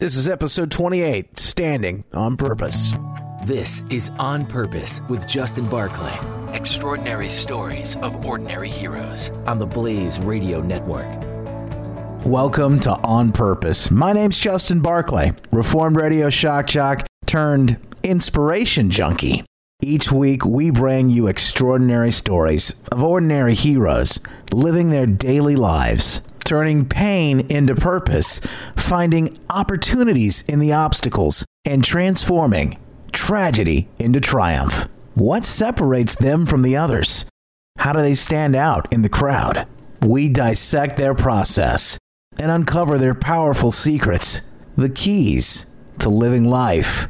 This is episode 28, Standing on Purpose. This is On Purpose with Justin Barclay. Extraordinary stories of ordinary heroes on the Blaze Radio Network. Welcome to On Purpose. My name's Justin Barclay, Reformed Radio Shock Jock turned inspiration junkie. Each week, we bring you extraordinary stories of ordinary heroes living their daily lives turning pain into purpose, finding opportunities in the obstacles, and transforming tragedy into triumph. What separates them from the others? How do they stand out in the crowd? We dissect their process and uncover their powerful secrets, the keys to living life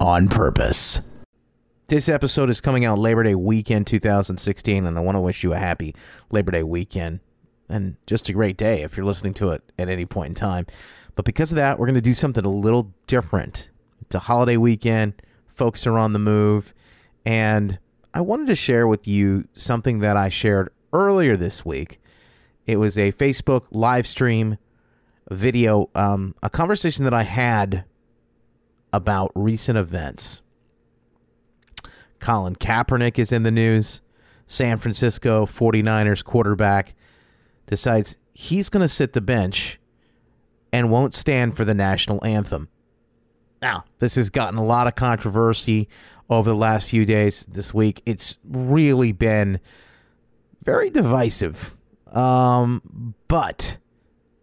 on purpose. This episode is coming out Labor Day weekend 2016, and I want to wish you a happy Labor Day weekend and just a great day if you're listening to it at any point in time. But because of that, we're going to do something a little different. It's a holiday weekend, folks are on the move, and I wanted to share with you something that I shared earlier this week. It was a Facebook live stream video, um, a conversation that I had about recent events. Colin Kaepernick is in the news. San Francisco 49ers quarterback decides he's going to sit the bench and won't stand for the national anthem. Now, this has gotten a lot of controversy over the last few days this week. It's really been very divisive. Um, but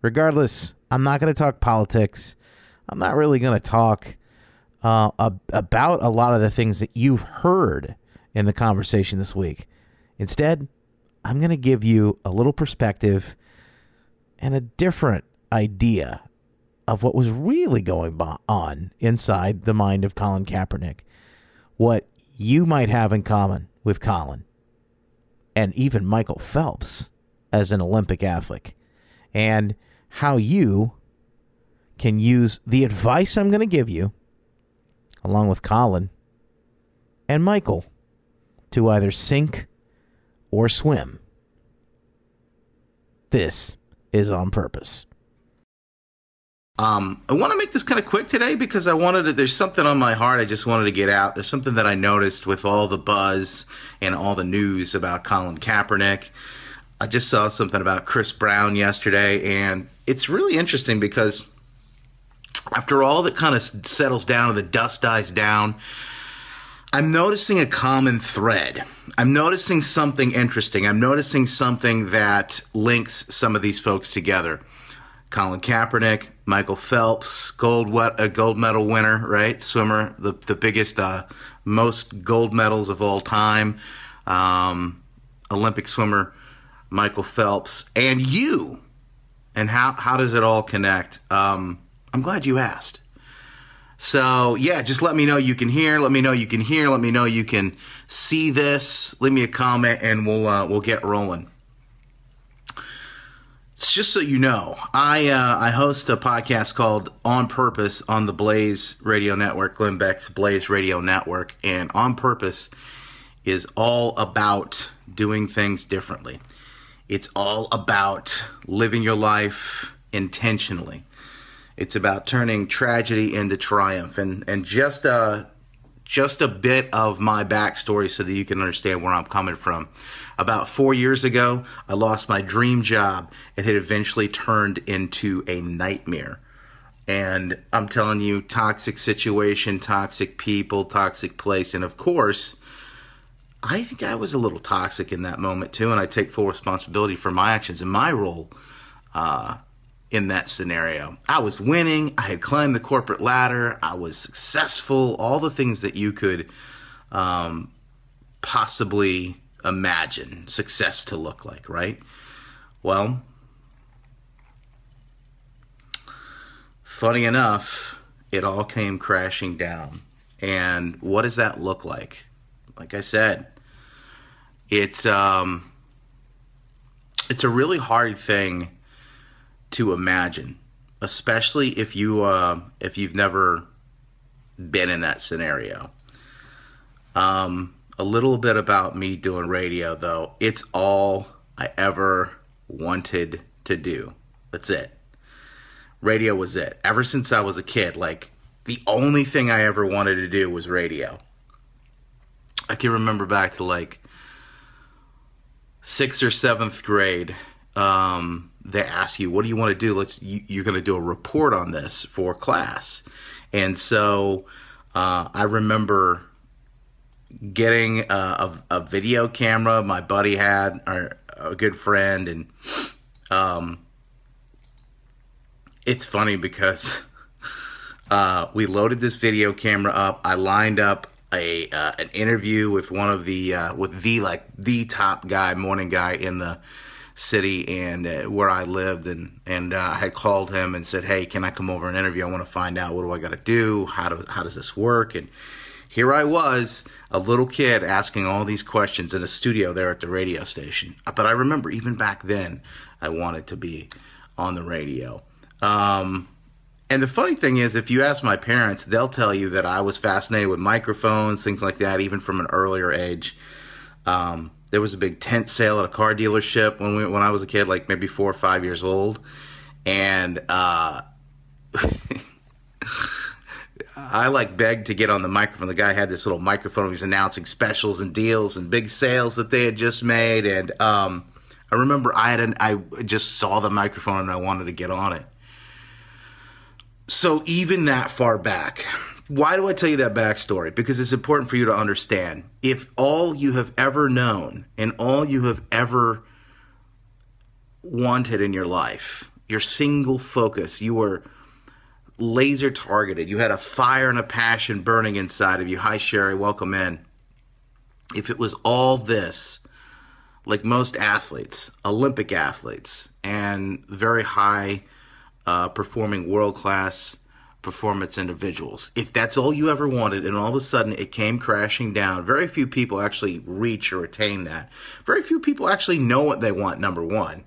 regardless, I'm not going to talk politics. I'm not really going to talk uh, about a lot of the things that you've heard in the conversation this week. Instead, I'm going to give you a little perspective and a different idea of what was really going on inside the mind of Colin Kaepernick. What you might have in common with Colin and even Michael Phelps as an Olympic athlete, and how you can use the advice I'm going to give you, along with Colin and Michael, to either sink or swim. This is on purpose. Um, I want to make this kind of quick today because I wanted to, there's something on my heart I just wanted to get out. There's something that I noticed with all the buzz and all the news about Colin Kaepernick. I just saw something about Chris Brown yesterday, and it's really interesting because after all that kind of settles down and the dust dies down, I'm noticing a common thread. I'm noticing something interesting. I'm noticing something that links some of these folks together. Colin Kaepernick, Michael Phelps, gold what a gold medal winner, right? Swimmer, the the biggest, uh, most gold medals of all time. Um, Olympic swimmer, Michael Phelps, and you. And how how does it all connect? Um, I'm glad you asked. So yeah, just let me know you can hear. Let me know you can hear. Let me know you can see this. Leave me a comment, and we'll uh, we'll get rolling. It's just so you know, I uh, I host a podcast called On Purpose on the Blaze Radio Network, Glenn Beck's Blaze Radio Network, and On Purpose is all about doing things differently. It's all about living your life intentionally. It's about turning tragedy into triumph, and and just a just a bit of my backstory so that you can understand where I'm coming from. About four years ago, I lost my dream job. It had eventually turned into a nightmare. And I'm telling you, toxic situation, toxic people, toxic place. And of course, I think I was a little toxic in that moment too. And I take full responsibility for my actions and my role uh, in that scenario. I was winning, I had climbed the corporate ladder, I was successful, all the things that you could um, possibly imagine success to look like, right? Well, funny enough, it all came crashing down. And what does that look like? Like I said, it's um it's a really hard thing to imagine, especially if you uh, if you've never been in that scenario. Um, a little bit about me doing radio, though. It's all I ever wanted to do. That's it. Radio was it. Ever since I was a kid, like the only thing I ever wanted to do was radio. I can remember back to like sixth or seventh grade. Um, they ask you, "What do you want to do?" Let's you, you're going to do a report on this for class, and so uh, I remember getting a, a, a, video camera my buddy had, or a good friend, and um, it's funny because uh, we loaded this video camera up. I lined up a uh, an interview with one of the uh, with the like the top guy, morning guy in the city and uh, where I lived, and and uh, I had called him and said, "Hey, can I come over and interview? I want to find out what do I got to do? How do how does this work?" And here I was, a little kid asking all these questions in a studio there at the radio station. But I remember even back then, I wanted to be on the radio. Um, and the funny thing is, if you ask my parents, they'll tell you that I was fascinated with microphones, things like that, even from an earlier age. Um, there was a big tent sale at a car dealership when we when I was a kid, like maybe four or five years old, and uh, I like begged to get on the microphone. The guy had this little microphone. He was announcing specials and deals and big sales that they had just made, and um, I remember I had an, I just saw the microphone and I wanted to get on it. So even that far back, why do I tell you that backstory? Because it's important for you to understand. If all you have ever known and all you have ever wanted in your life, your single focus, you were laser targeted, you had a fire and a passion burning inside of you. Hi, Sherry, welcome in. If it was all this, like most athletes, Olympic athletes, and very high uh, performing world class performance individuals. If that's all you ever wanted, and all of a sudden it came crashing down, very few people actually reach or attain that. Very few people actually know what they want, number one.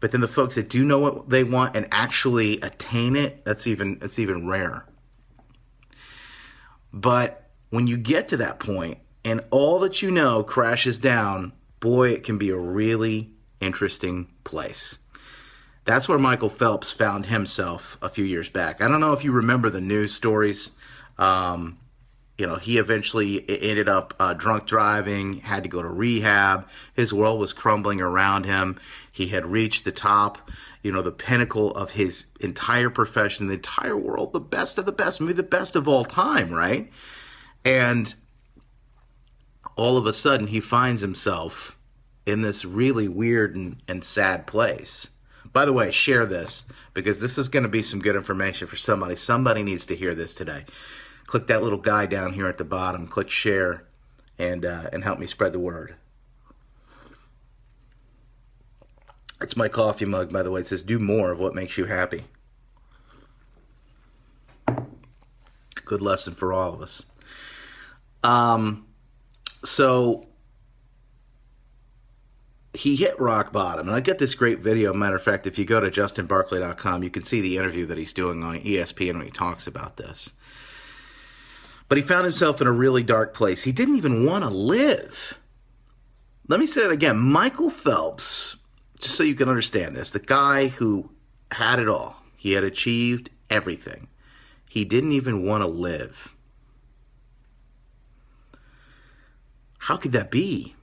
But then the folks that do know what they want and actually attain it, that's even that's even rare. But when you get to that point and all that you know crashes down, boy, it can be a really interesting place. That's where Michael Phelps found himself a few years back. I don't know if you remember the news stories. Um, you know, he eventually ended up uh, drunk driving, had to go to rehab. His world was crumbling around him. He had reached the top, you know, the pinnacle of his entire profession, the entire world, the best of the best, maybe the best of all time, right? And all of a sudden, he finds himself in this really weird and, and sad place. By the way, share this because this is going to be some good information for somebody. Somebody needs to hear this today. Click that little guy down here at the bottom. Click share, and uh, and help me spread the word. It's my coffee mug, by the way. It says, "Do more of what makes you happy." Good lesson for all of us. Um, so he hit rock bottom. And I get this great video. Matter of fact, if you go to justinbarclay.com, you can see the interview that he's doing on ESPN when he talks about this. But he found himself in a really dark place. He didn't even want to live. Let me say it again. Michael Phelps, just so you can understand this, the guy who had it all, he had achieved everything. He didn't even want to live. How could that be?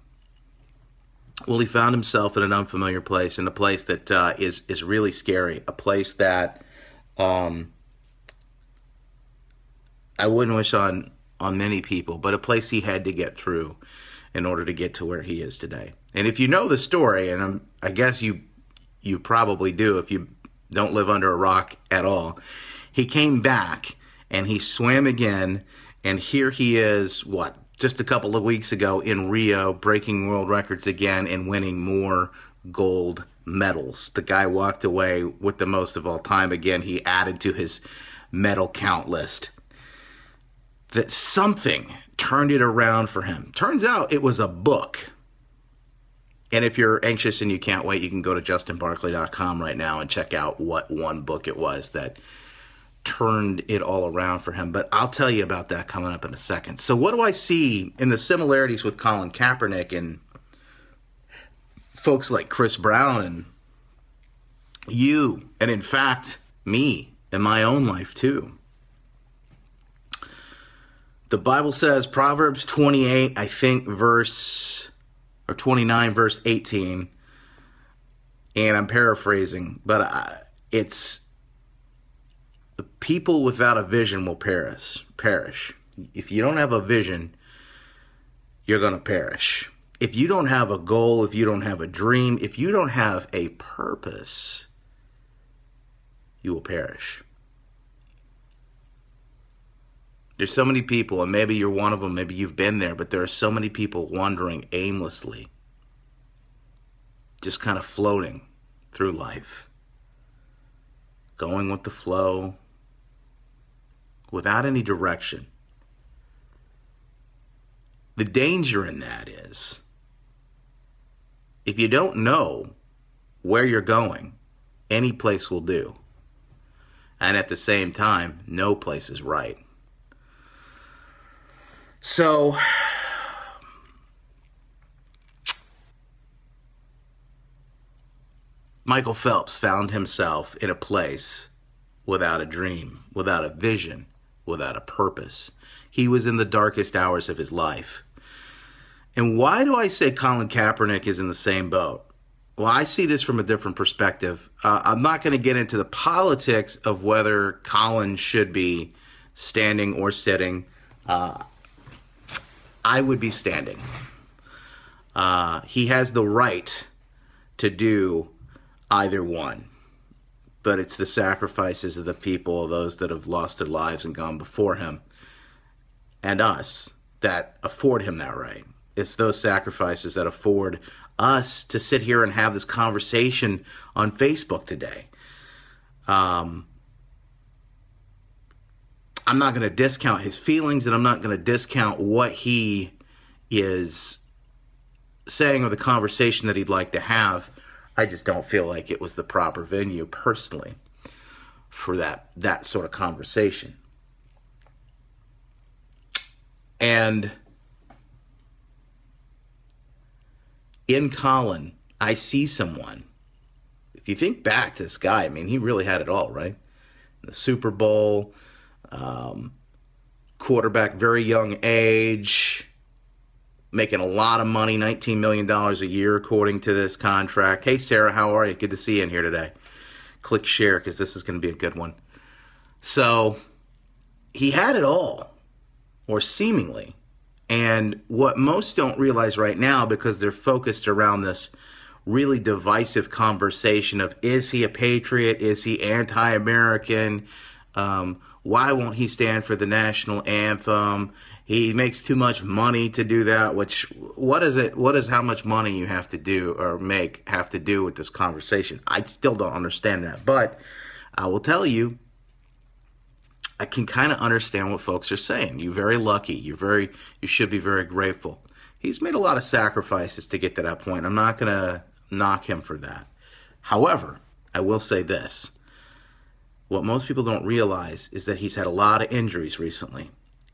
Well, he found himself in an unfamiliar place, in a place that uh, is is really scary, a place that um, I wouldn't wish on on many people, but a place he had to get through in order to get to where he is today. And if you know the story, and I'm, I guess you you probably do if you don't live under a rock at all, he came back and he swam again, and here he is, what just a couple of weeks ago in Rio, breaking world records again and winning more gold medals. The guy walked away with the most of all time. Again, he added to his medal count list. That something turned it around for him. Turns out it was a book. And if you're anxious and you can't wait, you can go to justinbarclay.com right now and check out what one book it was that turned it all around for him. But I'll tell you about that coming up in a second. So, what do I see in the similarities with Colin Kaepernick and folks like Chris Brown and you, and in fact, me in my own life too? The Bible says, Proverbs 28, I think, verse or 29, verse 18, and I'm paraphrasing, but I, it's people without a vision will perish. Perish. If you don't have a vision, you're going to perish. If you don't have a goal, if you don't have a dream, if you don't have a purpose, you will perish. There's so many people, and maybe you're one of them, maybe you've been there, but there are so many people wandering aimlessly, just kind of floating through life, going with the flow, without any direction. The danger in that is if you don't know where you're going, any place will do. And at the same time, no place is right. So, Michael Phelps found himself in a place without a dream, without a vision, without a purpose. He was in the darkest hours of his life. And why do I say Colin Kaepernick is in the same boat? Well, I see this from a different perspective. Uh, I'm not going to get into the politics of whether Colin should be standing or sitting. Uh, I would be standing. Uh, he has the right to do either one but it's the sacrifices of the people, those that have lost their lives and gone before him, and us that afford him that right. It's those sacrifices that afford us to sit here and have this conversation on Facebook today. Um, I'm not going to discount his feelings and I'm not going to discount what he is saying or the conversation that he'd like to have. I just don't feel like it was the proper venue personally for that that sort of conversation. And in Colin, I see someone. If you think back to this guy, I mean, he really had it all, right? The Super Bowl, um, quarterback, very young age, making a lot of money, $19 million a year, according to this contract. Hey, Sarah, how are you? Good to see you in here today. Click share because this is going to be a good one. So he had it all, or seemingly. And what most don't realize right now, because they're focused around this really divisive conversation of is he a patriot? Is he anti American? Um, why won't he stand for the national anthem? He makes too much money to do that which what is it what is how much money you have to do or make have to do with this conversation? I still don't understand that but i will tell you i can kind of understand what folks are saying. You're very lucky. You're very you should be very grateful. He's made a lot of sacrifices to get to that point. I'm not going to knock him for that. However i will say this. What most people don't realize is that he's had a lot of injuries recently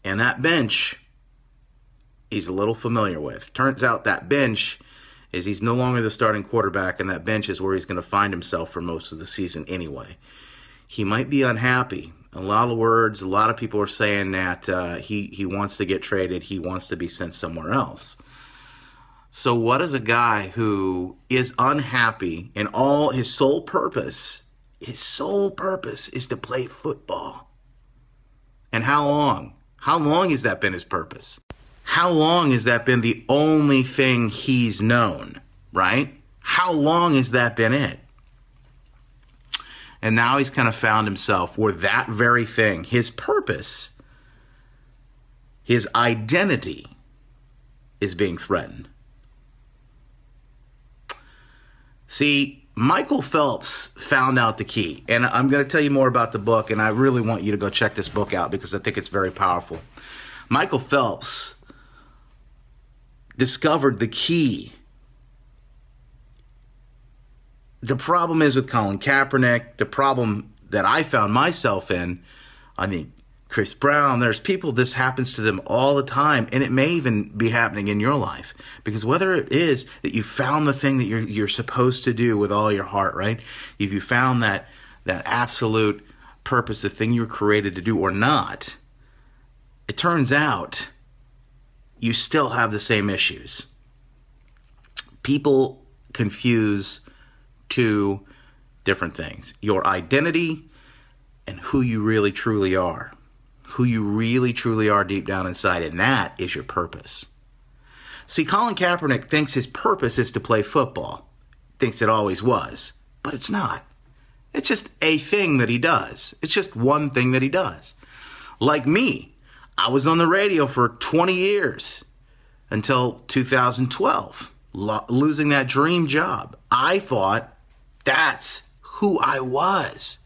and that bench, he's a little familiar with. Turns out that bench is he's no longer the starting quarterback, and that bench is where he's going to find himself for most of the season anyway. He might be unhappy. A lot of words, a lot of people are saying that uh, he, he wants to get traded, he wants to be sent somewhere else. So, what is a guy who is unhappy and all his sole purpose, his sole purpose is to play football? And how long? How long has that been his purpose? How long has that been the only thing he's known, right? How long has that been it? And now he's kind of found himself where that very thing, his purpose, his identity, is being threatened. See, Michael Phelps found out the key. And I'm going to tell you more about the book, and I really want you to go check this book out because I think it's very powerful. Michael Phelps discovered the key. The problem is with Colin Kaepernick, the problem that I found myself in, I mean, Chris Brown, there's people this happens to them all the time, and it may even be happening in your life. Because whether it is that you found the thing that you're you're supposed to do with all your heart, right? If you found that that absolute purpose, the thing you were created to do or not, it turns out you still have the same issues. People confuse two different things your identity and who you really truly are. Who you really truly are deep down inside, and that is your purpose. See, Colin Kaepernick thinks his purpose is to play football, thinks it always was, but it's not. It's just a thing that he does. It's just one thing that he does. Like me, I was on the radio for 20 years until 2012, lo- losing that dream job. I thought that's who I was.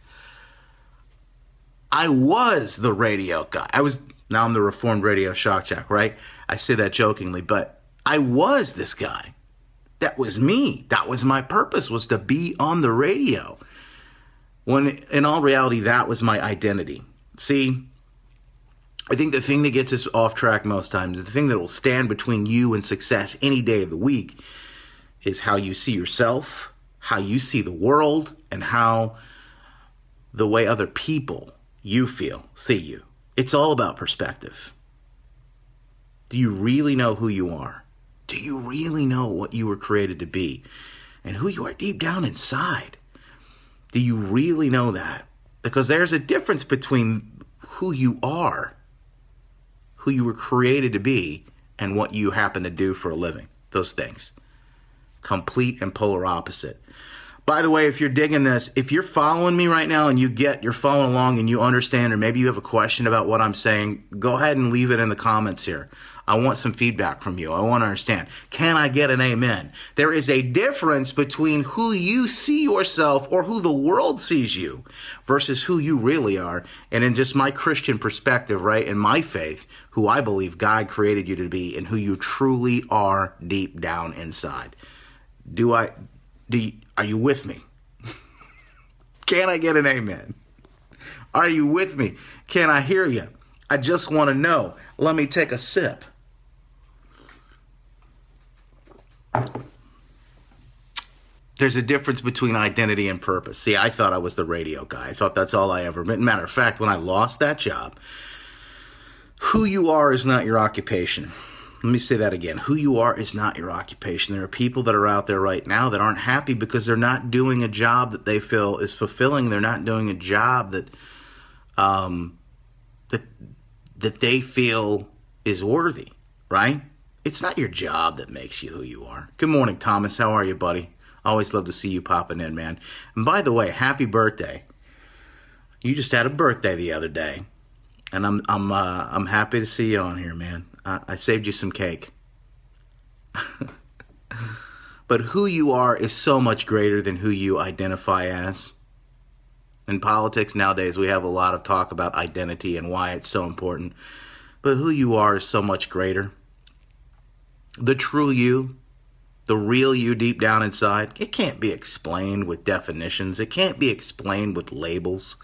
I was the radio guy. I was now I'm the reformed radio shock jack, right? I say that jokingly, but I was this guy. That was me. That was my purpose was to be on the radio. When in all reality that was my identity. See, I think the thing that gets us off track most times, the thing that will stand between you and success any day of the week is how you see yourself, how you see the world, and how the way other people you feel, see you. It's all about perspective. Do you really know who you are? Do you really know what you were created to be and who you are deep down inside? Do you really know that? Because there's a difference between who you are, who you were created to be, and what you happen to do for a living. Those things. Complete and polar opposite. By the way, if you're digging this, if you're following me right now and you get, you're following along and you understand, or maybe you have a question about what I'm saying, go ahead and leave it in the comments here. I want some feedback from you. I want to understand. Can I get an amen? There is a difference between who you see yourself or who the world sees you versus who you really are. And in just my Christian perspective, right, in my faith, who I believe God created you to be and who you truly are deep down inside. Do I, do you, are you with me? Can I get an amen? Are you with me? Can I hear you? I just want to know. Let me take a sip. There's a difference between identity and purpose. See, I thought I was the radio guy. I thought that's all I ever been. Matter of fact, when I lost that job, who you are is not your occupation. Let me say that again. Who you are is not your occupation. There are people that are out there right now that aren't happy because they're not doing a job that they feel is fulfilling. They're not doing a job that um, that that they feel is worthy, right? It's not your job that makes you who you are. Good morning, Thomas. How are you, buddy? Always love to see you popping in, man. And by the way, happy birthday. You just had a birthday the other day. And I'm I'm uh, I'm happy to see you on here, man. I, I saved you some cake. but who you are is so much greater than who you identify as. In politics nowadays, we have a lot of talk about identity and why it's so important. But who you are is so much greater. The true you, the real you deep down inside, it can't be explained with definitions, it can't be explained with labels.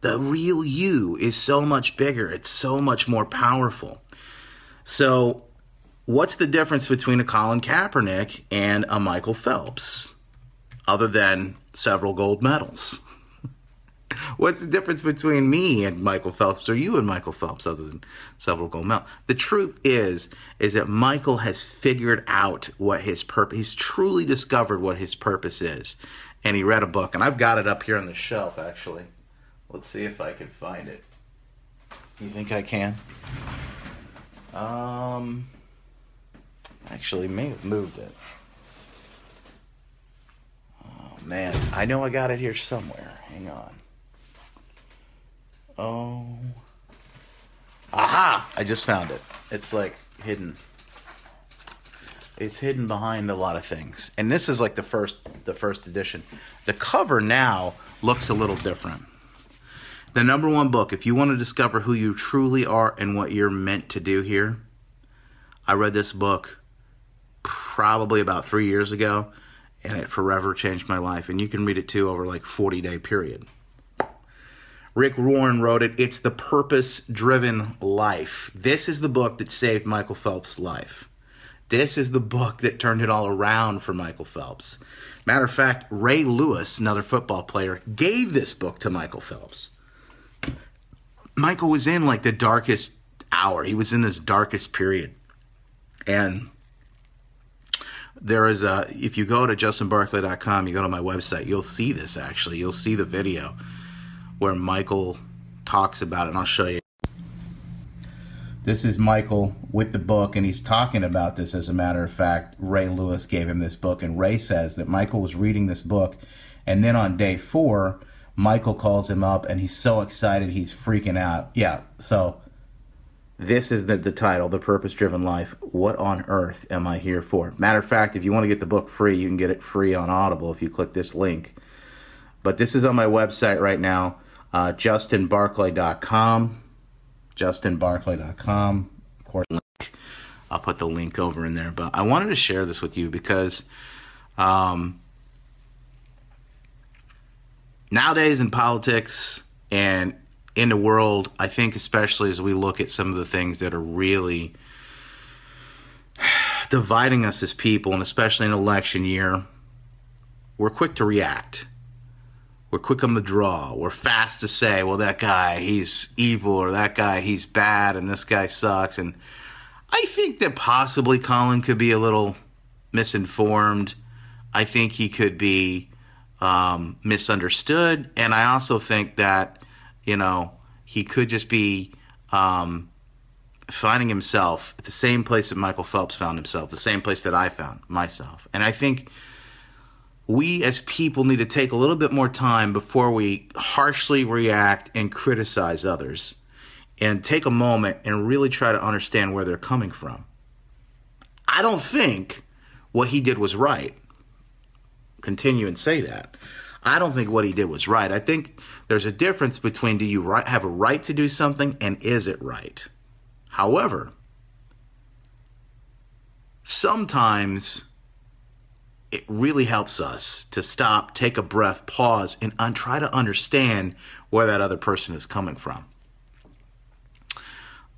The real you is so much bigger, it's so much more powerful. So, what's the difference between a Colin Kaepernick and a Michael Phelps, other than several gold medals? What's the difference between me and Michael Phelps or you and Michael Phelps other than several gold medals? The truth is is that Michael has figured out what his purpose he's truly discovered what his purpose is. And he read a book and I've got it up here on the shelf actually. Let's see if I can find it. You think I can? Um, actually, may have moved it. Oh man, I know I got it here somewhere. Hang on. Oh, aha! I just found it. It's like hidden. It's hidden behind a lot of things. And this is like the first the first edition. The cover now looks a little different. The number one book, if you want to discover who you truly are and what you're meant to do here, I read this book probably about three years ago, and it forever changed my life. And you can read it too over like 40 day period. Rick Warren wrote it. It's the purpose driven life. This is the book that saved Michael Phelps' life. This is the book that turned it all around for Michael Phelps. Matter of fact, Ray Lewis, another football player, gave this book to Michael Phelps. Michael was in like the darkest hour. He was in his darkest period. And there is a if you go to justinbarclay.com, you go to my website, you'll see this actually. You'll see the video where Michael talks about it, and I'll show you. This is Michael with the book, and he's talking about this. As a matter of fact, Ray Lewis gave him this book, and Ray says that Michael was reading this book, and then on day four, Michael calls him up, and he's so excited he's freaking out. Yeah, so this is the, the title, The Purpose Driven Life. What on earth am I here for? Matter of fact, if you want to get the book free, you can get it free on Audible if you click this link. But this is on my website right now, uh, justinbarclay.com justinbarclay.com. Of course. I'll put the link over in there. But I wanted to share this with you because um, nowadays in politics and in the world, I think, especially as we look at some of the things that are really dividing us as people, and especially in election year, we're quick to react we're quick on the draw. We're fast to say, well, that guy, he's evil, or that guy, he's bad, and this guy sucks. And I think that possibly Colin could be a little misinformed. I think he could be um, misunderstood. And I also think that, you know, he could just be um, finding himself at the same place that Michael Phelps found himself, the same place that I found myself. And I think we as people need to take a little bit more time before we harshly react and criticize others and take a moment and really try to understand where they're coming from. I don't think what he did was right. Continue and say that. I don't think what he did was right. I think there's a difference between do you have a right to do something and is it right? However, sometimes it really helps us to stop, take a breath, pause, and un- try to understand where that other person is coming from.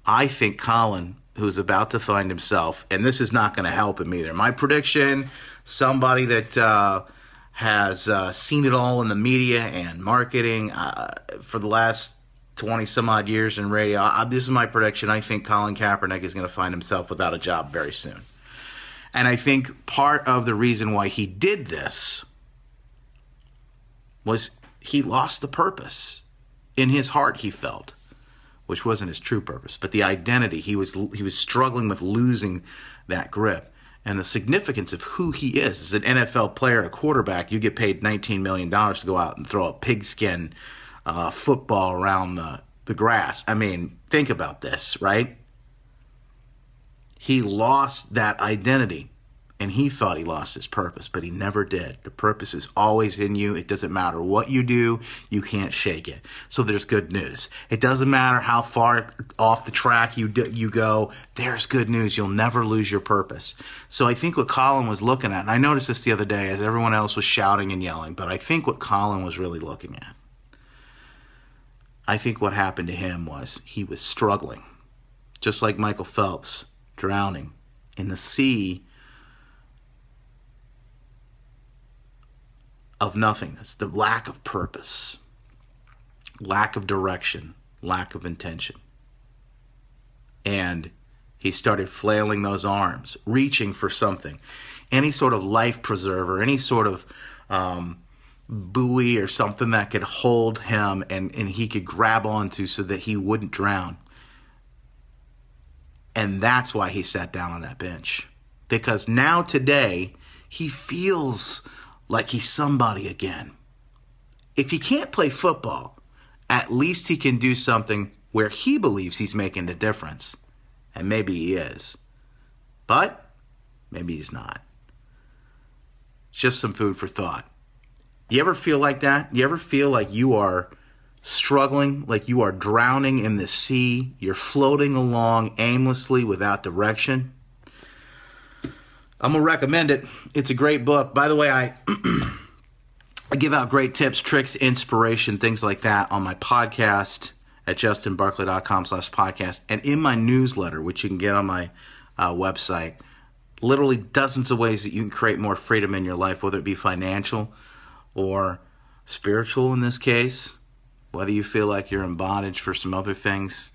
I think Colin, who's about to find himself, and this is not going to help him either. My prediction somebody that uh, has uh, seen it all in the media and marketing uh, for the last 20 some odd years in radio. I, this is my prediction. I think Colin Kaepernick is going to find himself without a job very soon. And I think part of the reason why he did this was he lost the purpose. In his heart, he felt, which wasn't his true purpose, but the identity. He was he was struggling with losing that grip and the significance of who he is. As an NFL player, a quarterback, you get paid $19 million to go out and throw a pigskin uh, football around the, the grass. I mean, think about this, right? he lost that identity and he thought he lost his purpose, but he never did. The purpose is always in you. It doesn't matter what you do, you can't shake it. So there's good news. It doesn't matter how far off the track you do, you go. There's good news. You'll never lose your purpose. So I think what Colin was looking at, and I noticed this the other day as everyone else was shouting and yelling, but I think what Colin was really looking at, I think what happened to him was he was struggling, just like Michael Phelps drowning in the sea of nothingness, the lack of purpose, lack of direction, lack of intention. And he started flailing those arms, reaching for something, any sort of life preserver, any sort of um, buoy or something that could hold him and, and he could grab onto so that he wouldn't drown. And that's why he sat down on that bench. Because now, today, he feels like he's somebody again. If he can't play football, at least he can do something where he believes he's making a difference. And maybe he is. But maybe he's not. It's just some food for thought. You ever feel like that? You ever feel like you are struggling, like you are drowning in the sea? You're floating along aimlessly without direction? I'm to recommend it. It's a great book. By the way, I. I give out great tips, tricks, inspiration, things like that on my podcast at justinbarclay.com slash podcast and in my newsletter, which you can get on my uh, website. Literally dozens of ways that you can create more freedom in your life, whether it be financial or spiritual in this case, whether you feel like you're in bondage for some other things.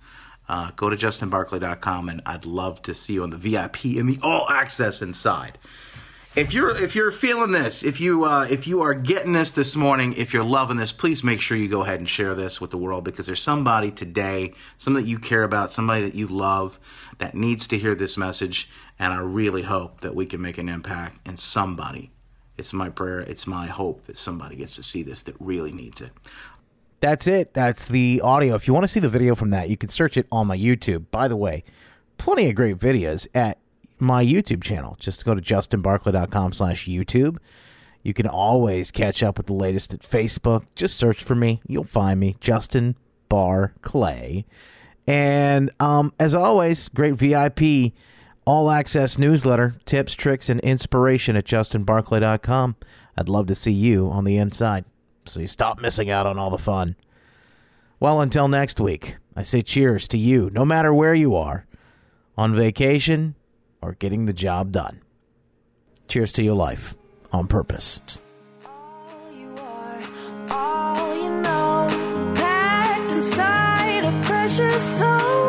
Uh, go to justinbarclay.com and I'd love to see you on the VIP and the all access inside if you're if you're feeling this, if you uh, if you are getting this this morning, if you're loving this, please make sure you go ahead and share this with the world because there's somebody today, somebody that you care about, somebody that you love that needs to hear this message, and I really hope that we can make an impact in somebody. It's my prayer, it's my hope that somebody gets to see this that really needs it. That's it. That's the audio. If you want to see the video from that, you can search it on my YouTube. By the way, plenty of great videos at my YouTube channel. Just go to justinbarclay.com slash YouTube. You can always catch up with the latest at Facebook. Just search for me. You'll find me, Justin Barclay. And um, as always, great VIP all access newsletter, tips, tricks, and inspiration at justinbarclay.com. I'd love to see you on the inside so you stop missing out on all the fun. Well, until next week, I say cheers to you, no matter where you are, on vacation or getting the job done. Cheers to your life on purpose. All you are, all you know, packed inside a precious soul.